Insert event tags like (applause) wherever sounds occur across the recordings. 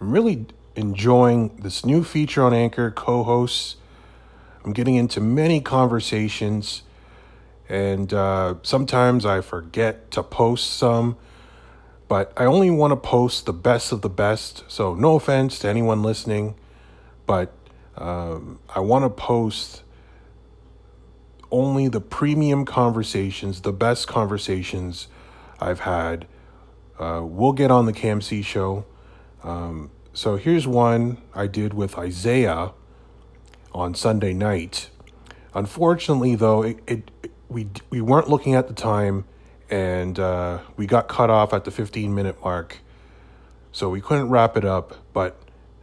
I'm really enjoying this new feature on Anchor co hosts. I'm getting into many conversations, and uh, sometimes I forget to post some, but I only want to post the best of the best. So, no offense to anyone listening, but um, I want to post only the premium conversations, the best conversations I've had. Uh, we'll get on the KMC show. Um, so here's one I did with Isaiah on Sunday night. Unfortunately, though, it, it, we we weren't looking at the time, and uh, we got cut off at the 15 minute mark, so we couldn't wrap it up. But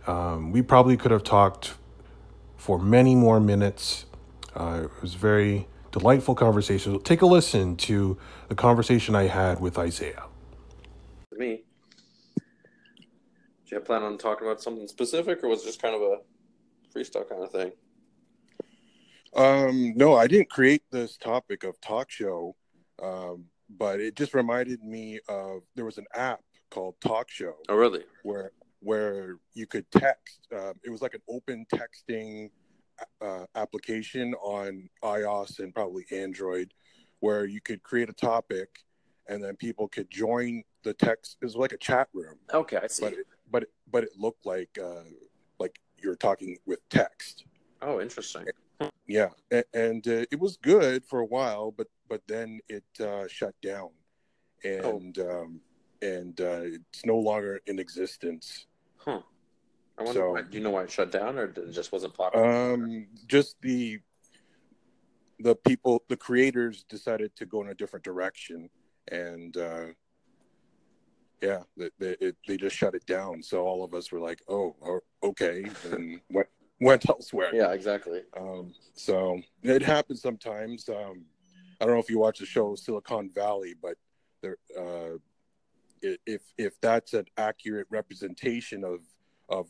um, we probably could have talked for many more minutes. Uh, it was very delightful conversation. So take a listen to the conversation I had with Isaiah. Me. Do you plan on talking about something specific, or was it just kind of a freestyle kind of thing? Um, no, I didn't create this topic of talk show, um, but it just reminded me of there was an app called Talk Show. Oh, really? Where where you could text. Uh, it was like an open texting uh, application on iOS and probably Android, where you could create a topic, and then people could join the text. It was like a chat room. Okay, I see. But it, but it, but it looked like uh, like you're talking with text. Oh, interesting. Yeah, and, and uh, it was good for a while, but but then it uh, shut down, and oh. um, and uh, it's no longer in existence. Huh. I wonder. So, why, do you know why it shut down, or it just wasn't popular? Um, just the the people, the creators decided to go in a different direction, and uh, yeah, they, they, it, they just shut it down. So all of us were like, "Oh, okay," and (laughs) went went (laughs) elsewhere. Yeah, exactly. Um, so it happens sometimes. Um, I don't know if you watch the show Silicon Valley, but there, uh, if if that's an accurate representation of of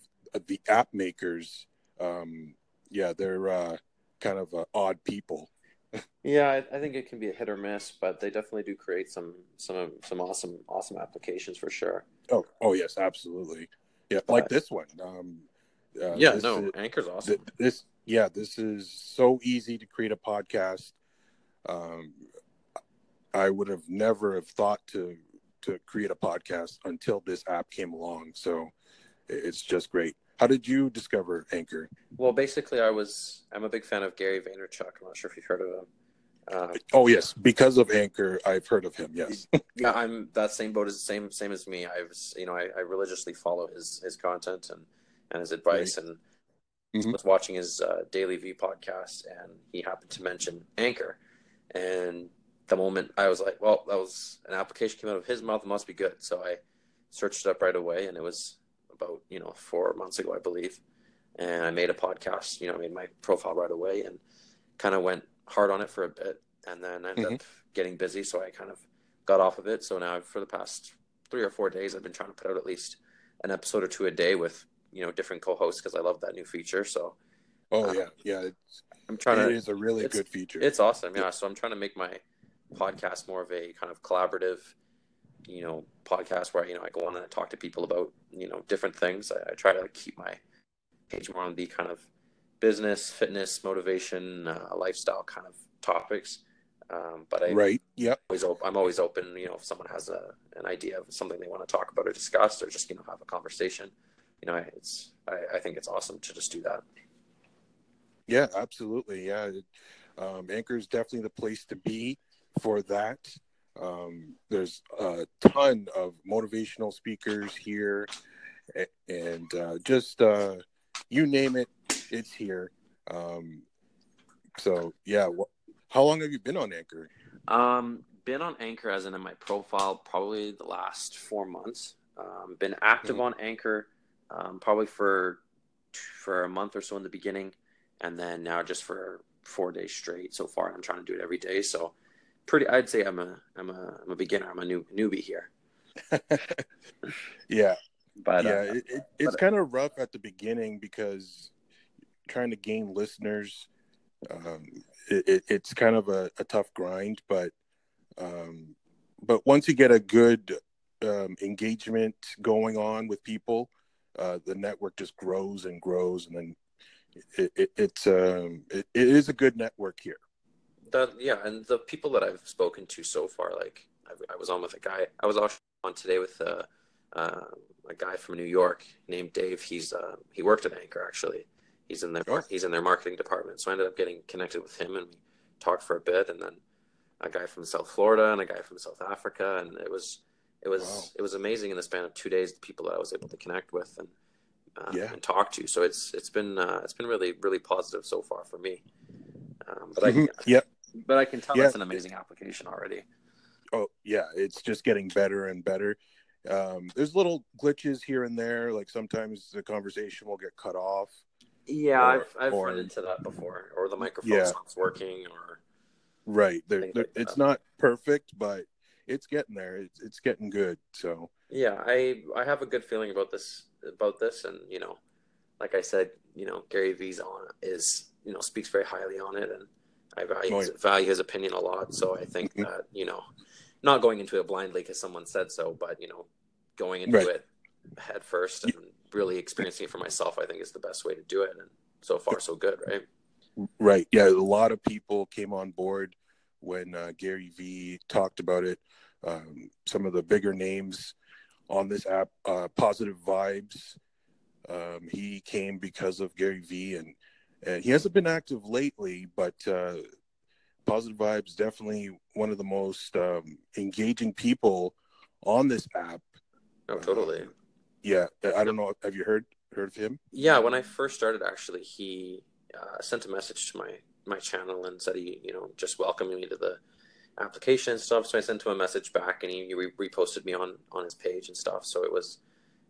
the app makers, um, yeah, they're uh, kind of uh, odd people. Yeah, I, I, think it can be a hit or miss, but they definitely do create some some some awesome awesome applications for sure. Oh, oh yes, absolutely. Yeah, but, like this one. Um, uh, yeah, no, is, Anchor's awesome. Th- this, yeah, this is so easy to create a podcast. Um, I would have never have thought to to create a podcast until this app came along. So it's just great. How did you discover Anchor? Well, basically, I was I'm a big fan of Gary Vaynerchuk. I'm not sure if you've heard of him. Uh, oh yes, because of Anchor, I've heard of him. Yes. (laughs) yeah, I'm that same boat is the same same as me. I was, you know, I, I religiously follow his his content and and his advice, right. and mm-hmm. was watching his uh, DailyVee podcast, and he happened to mention Anchor, and the moment I was like, well, that was an application came out of his mouth, it must be good. So I searched it up right away, and it was about you know four months ago, I believe, and I made a podcast. You know, I made my profile right away, and kind of went hard on it for a bit, and then I ended mm-hmm. up getting busy, so I kind of got off of it. So now for the past three or four days, I've been trying to put out at least an episode or two a day with you know different co-hosts because I love that new feature. So. Oh uh, yeah, yeah. I'm trying it to. It is a really good feature. It's awesome, yeah. So I'm trying to make my podcast more of a kind of collaborative you know podcast where you know I go on and I talk to people about you know different things. I, I try to keep my page more on the kind of business, fitness, motivation, uh, lifestyle kind of topics. Um, but I right, yeah, always op- I'm always open. You know, if someone has a an idea of something they want to talk about or discuss, or just you know have a conversation, you know, it's I, I think it's awesome to just do that. Yeah, absolutely. Yeah, um, Anchor is definitely the place to be for that. Um, there's a ton of motivational speakers here, and uh, just uh, you name it, it's here. Um, so yeah, wh- how long have you been on Anchor? Um, been on Anchor as in, in my profile probably the last four months. Um, been active mm-hmm. on Anchor um, probably for for a month or so in the beginning, and then now just for four days straight so far. I'm trying to do it every day, so pretty. I'd say I'm a I'm a I'm a beginner. I'm a new newbie here. (laughs) yeah, but yeah, uh, it, it, it's kind of rough at the beginning because trying to gain listeners, um, it, it's kind of a, a, tough grind. But um, but once you get a good um, engagement going on with people, uh, the network just grows and grows, and then it, it it's um it, it is a good network here. That yeah, and the people that I've spoken to so far, like I, I was on with a guy. I was off on today with uh, uh, a guy from New York named Dave. He's uh, he worked at Anchor actually. He's in their oh. he's in their marketing department. So I ended up getting connected with him, and we talked for a bit. And then a guy from South Florida and a guy from South Africa, and it was it was wow. it was amazing in the span of two days the people that I was able to connect with and uh, yeah. and talk to. So it's it's been uh, it's been really really positive so far for me. Um, but mm-hmm. I yep. But I can tell yeah. it's an amazing application already. Oh yeah, it's just getting better and better. Um, there's little glitches here and there, like sometimes the conversation will get cut off. Yeah, or, I've I've or, run into that before, or the microphone yeah. stops working, or right. They're, like it's not perfect, but it's getting there. It's, it's getting good. So yeah, I I have a good feeling about this about this, and you know, like I said, you know, Gary Vee's on is you know speaks very highly on it, and I value, oh, yeah. value his opinion a lot. So I think mm-hmm. that you know, not going into it blindly because someone said so, but you know, going into right. it head first and really experiencing it for myself, I think is the best way to do it. And so far, so good, right? Right. Yeah, a lot of people came on board when uh, Gary Vee talked about it. Um, some of the bigger names on this app, uh, Positive Vibes. Um, he came because of Gary Vee, and, and he hasn't been active lately, but uh, Positive Vibes definitely one of the most um, engaging people on this app. Oh, totally. Um, yeah, I don't know. Have you heard heard of him? Yeah, when I first started, actually, he uh, sent a message to my my channel and said he, you know, just welcoming me to the application and stuff. So I sent him a message back, and he, he re- reposted me on on his page and stuff. So it was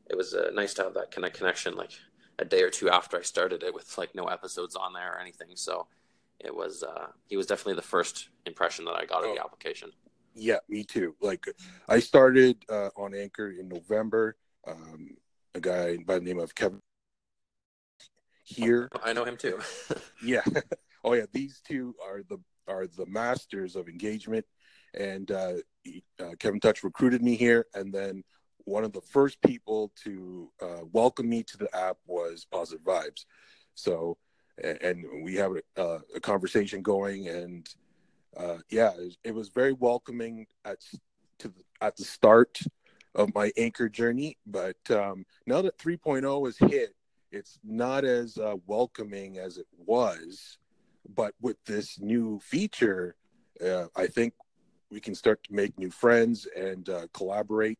it was uh, nice to have that kind of connection, like a day or two after I started it, with like no episodes on there or anything. So it was uh, he was definitely the first impression that I got oh. of the application. Yeah, me too. Like I started uh, on Anchor in November. Um, a guy by the name of Kevin here. I know him too. (laughs) yeah. Oh yeah, these two are the are the masters of engagement. And uh, uh, Kevin Touch recruited me here, and then one of the first people to uh, welcome me to the app was Positive Vibes. So, and we have a, a conversation going, and uh, yeah, it was very welcoming at to the, at the start of my anchor journey. But um, now that 3.0 is hit, it's not as uh, welcoming as it was but with this new feature, uh, I think we can start to make new friends and uh, collaborate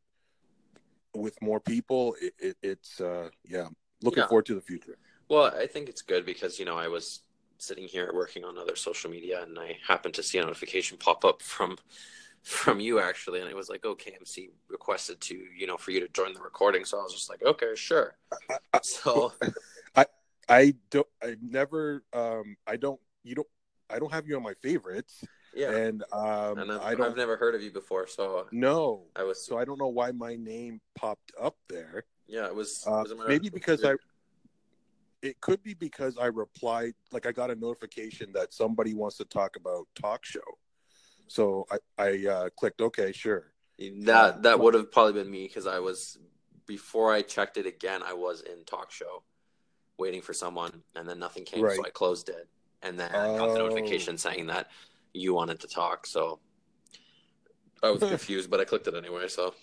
with more people. It, it, it's uh, yeah, looking yeah. forward to the future. Well, I think it's good because you know I was sitting here working on other social media and I happened to see a notification pop up from from you actually and it was like oh KMC requested to you know for you to join the recording so I was just like okay sure so I I don't I never um I don't you don't I don't have you on my favorites. Yeah. And um and I don't I've never heard of you before, so No. I was so I don't know why my name popped up there. Yeah, it was, uh, was it maybe because I it could be because I replied like I got a notification that somebody wants to talk about talk show. So I I uh, clicked okay, sure. That that would have probably been me because I was before I checked it again. I was in talk show, waiting for someone, and then nothing came, right. so I closed it and then I got the notification oh. saying that you wanted to talk. So I was confused, but I clicked it anyway. So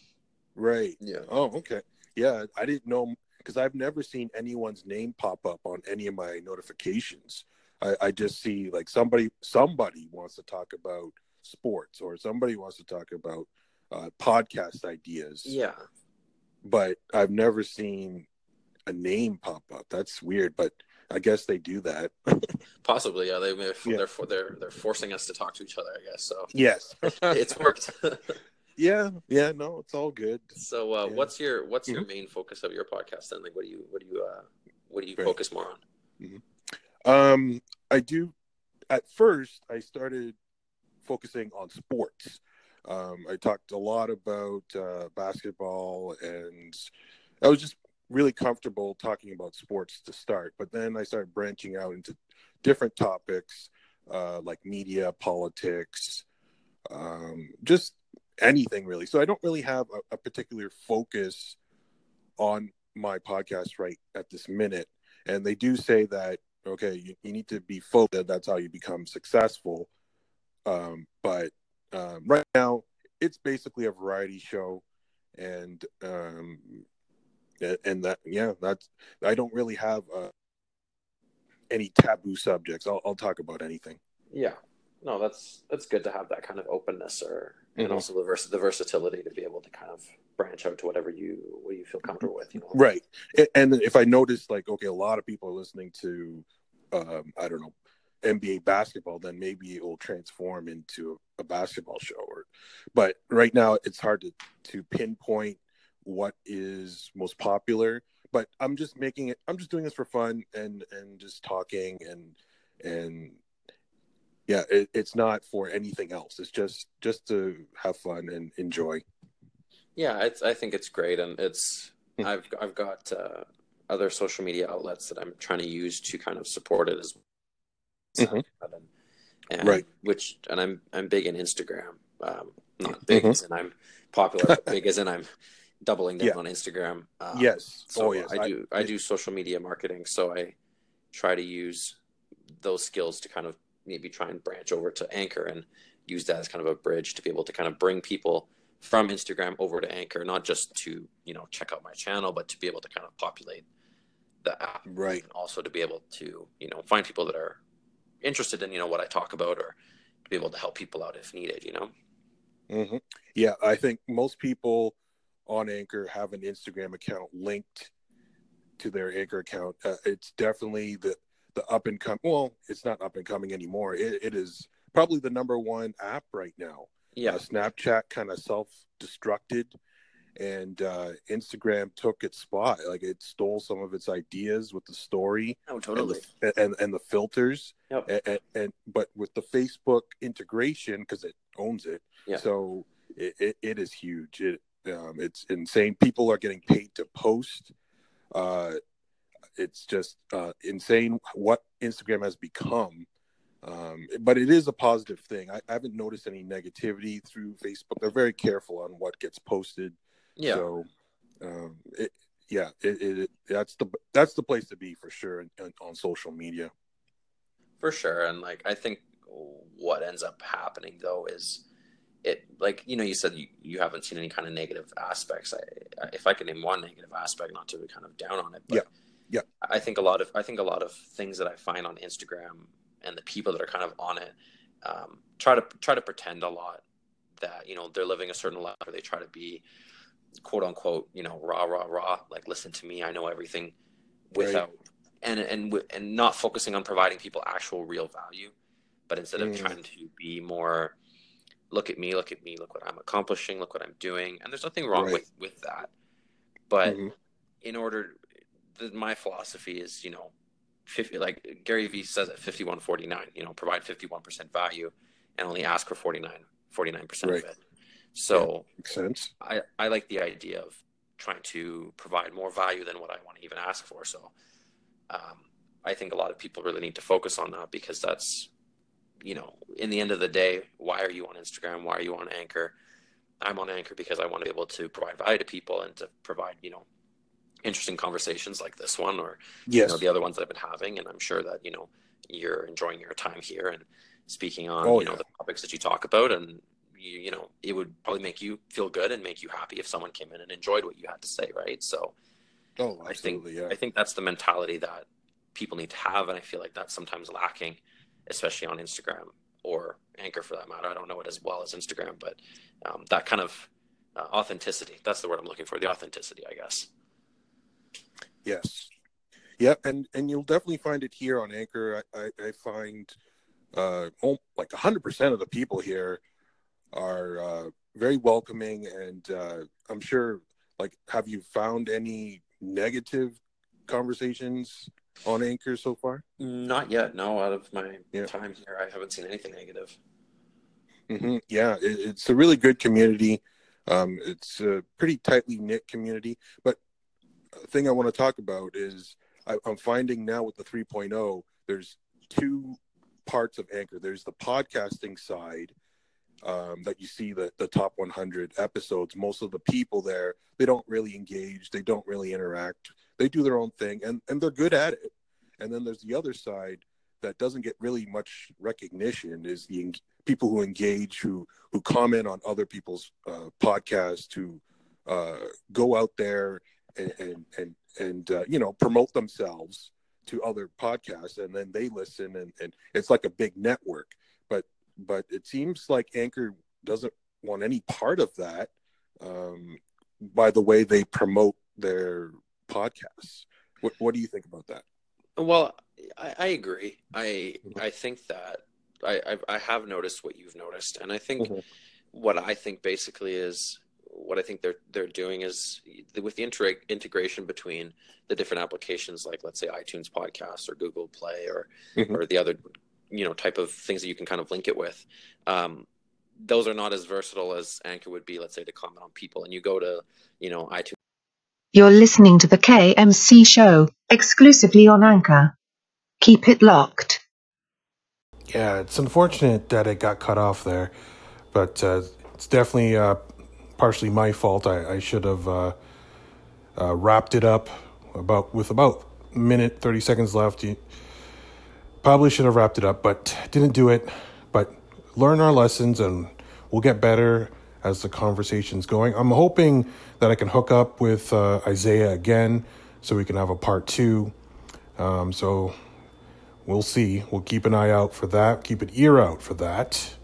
right, yeah. Oh, okay. Yeah, I didn't know because I've never seen anyone's name pop up on any of my notifications. I, I just see like somebody somebody wants to talk about sports or somebody wants to talk about uh, podcast ideas. Yeah, but I've never seen a name pop up. That's weird, but I guess they do that. (laughs) Possibly, yeah. They they're, yeah. they're they're they're forcing us to talk to each other. I guess so. Yes, (laughs) it's worked. (laughs) yeah, yeah. No, it's all good. So, uh, yeah. what's your what's mm-hmm. your main focus of your podcast? Then, like, what do you what do you uh, what do you focus more on? Mm-hmm. Um, I do. At first, I started focusing on sports. Um, I talked a lot about uh, basketball, and I was just really comfortable talking about sports to start, but then I started branching out into different topics uh, like media, politics, um, just anything really. So I don't really have a, a, particular focus on my podcast right at this minute, and they do say that okay, you, you need to be focused. That's how you become successful. Um, but um, right now, it's basically a variety show, and um, and that yeah, that's I don't really have uh, any taboo subjects. I'll, I'll talk about anything. Yeah, no, that's that's good to have that kind of openness, or and mm-hmm. also the vers- the versatility to be able to kind of branch out to whatever you what you feel comfortable with. You know, right? And if I notice, like, okay, a lot of people are listening to, um, I don't know, NBA basketball, then maybe it will transform into a basketball show. Or, but right now, it's hard to to pinpoint what is most popular. But I'm just making it. I'm just doing this for fun and and just talking and and yeah, it, it's not for anything else. It's just just to have fun and enjoy. Yeah, it's, I think it's great, and it's hmm. I've I've got uh, other social media outlets that I'm trying to use to kind of support it as mm-hmm. and, right. Which and I'm I'm big in Instagram. Um, not big mm-hmm. as in I'm popular, but big as in I'm doubling down yeah. on Instagram. Um, yes. So oh, yes. I do I, I do social media marketing, so I try to use those skills to kind of maybe try and branch over to Anchor and use that as kind of a bridge to be able to kind of bring people from Instagram over to Anchor, not just to you know check out my channel, but to be able to kind of populate the app, right? And also to be able to you know find people that are interested in you know what I talk about, or to be able to help people out if needed. You know. Mm-hmm. Yeah, I think most people on Anchor have an Instagram account linked to their Anchor account. Uh, it's definitely the the up and coming. Well, it's not up and coming anymore. It, it is probably the number one app right now. Yeah, uh, Snapchat kind of self destructed, and uh, Instagram took its spot. Like it stole some of its ideas with the story. Oh, totally. And the, and, and, the filters. Yep. And, and, but with the Facebook integration because it owns it. Yeah. So it, it, it is huge. It um, it's insane. People are getting paid to post. Uh, it's just uh, insane what Instagram has become. Um, but it is a positive thing. I, I, haven't noticed any negativity through Facebook. They're very careful on what gets posted. Yeah. So, um, it, yeah, it, it, that's the that's the place to be for sure on social media. For sure, and like I think what ends up happening though is it like you know you said you, you haven't seen any kind of negative aspects. I, if I could name one negative aspect, not to be kind of down on it, but yeah yeah. I think a lot of I think a lot of things that I find on Instagram and the people that are kind of on it um, try to try to pretend a lot that you know they're living a certain life or they try to be quote unquote you know rah rah rah like listen to me I know everything without right. and and and not focusing on providing people actual real value but instead of mm. trying to be more look at me look at me look what I'm accomplishing look what I'm doing and there's nothing wrong right. with with that but mm-hmm. in order the, my philosophy is, you know, 50, like Gary Vee says at 5149, you know, provide 51% value and only ask for 49, 49% right. of it. So yeah, makes sense. I, I like the idea of trying to provide more value than what I want to even ask for. So um, I think a lot of people really need to focus on that because that's, you know, in the end of the day, why are you on Instagram? Why are you on Anchor? I'm on Anchor because I want to be able to provide value to people and to provide, you know, interesting conversations like this one or yes. you know the other ones that I've been having and I'm sure that you know you're enjoying your time here and speaking on oh, you know the topics that you talk about and you, you know it would probably make you feel good and make you happy if someone came in and enjoyed what you had to say right so oh I think yeah. I think that's the mentality that people need to have and I feel like that's sometimes lacking especially on Instagram or Anchor for that matter I don't know it as well as Instagram but um, that kind of uh, authenticity that's the word I'm looking for the authenticity I guess Yes. Yep, and and you'll definitely find it here on Anchor. I, I, I find uh, like hundred percent of the people here are uh, very welcoming, and uh, I'm sure. Like, have you found any negative conversations on Anchor so far? Not yet. No, out of my yeah. time here, I haven't seen anything negative. Mm-hmm. Yeah, it, it's a really good community. Um, it's a pretty tightly knit community, but thing I want to talk about is I, am finding now with the 3.0, there's two parts of Anchor. There's the podcasting side, um, that you see the the top 100 episodes. Most of the people there they don't really engage, they don't really interact, they do their own thing, and and they're good at it. And then there's the other side that doesn't get really much recognition is the people who engage, who who comment on other people's uh, podcasts, who uh, go out there and and and, and uh, you know promote themselves to other podcasts, and then they listen, and and it's like a big network. But it seems like Anchor doesn't want any part of that. Um, by the way they promote their podcasts. What, what do you think about that? Well, I, I agree. I I think that I, I, I have noticed what you've noticed, and I think mm-hmm. what I think basically is what I think they're they're doing is with the inter- integration between the different applications, like let's say iTunes Podcasts or Google Play or mm-hmm. or the other you know type of things that you can kind of link it with. Um, those are not as versatile as Anchor would be, let's say, to comment on people. And you go to you know iTunes. You're listening to the KMC show exclusively on Anchor. Keep it locked. Yeah, it's unfortunate that it got cut off there, but uh, it's definitely uh, partially my fault. I, I should have uh, uh wrapped it up about with about a minute thirty seconds left. You probably should have wrapped it up, but didn't do it. But learn our lessons, and we'll get better as the conversation's going. I'm hoping that I can hook up with uh, Isaiah again, so we can have a part two. Um, so we'll see. We'll keep an eye out for that. Keep an ear out for that.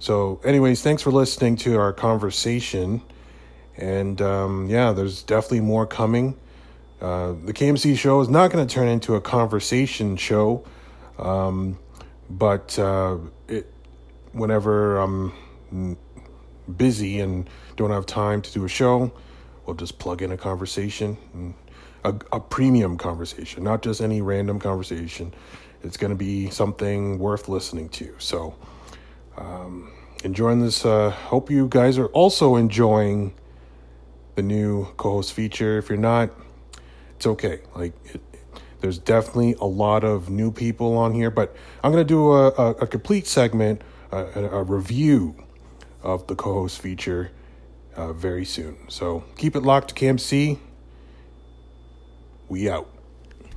So, anyways, thanks for listening to our conversation. And um, yeah, there's definitely more coming. Uh, the KMC show is not going to turn into a conversation show, um, but uh, it, whenever I'm busy and don't have time to do a show, we'll just plug in a conversation, a, a premium conversation, not just any random conversation. It's going to be something worth listening to. So, um, enjoying this. Uh, hope you guys are also enjoying the new co-host feature. If you're not, it's okay. Like, it, there's definitely a lot of new people on here, but I'm going to do a, a, a, complete segment, a, a, review of the co-host feature uh, very soon. So keep it locked to KMC. We out.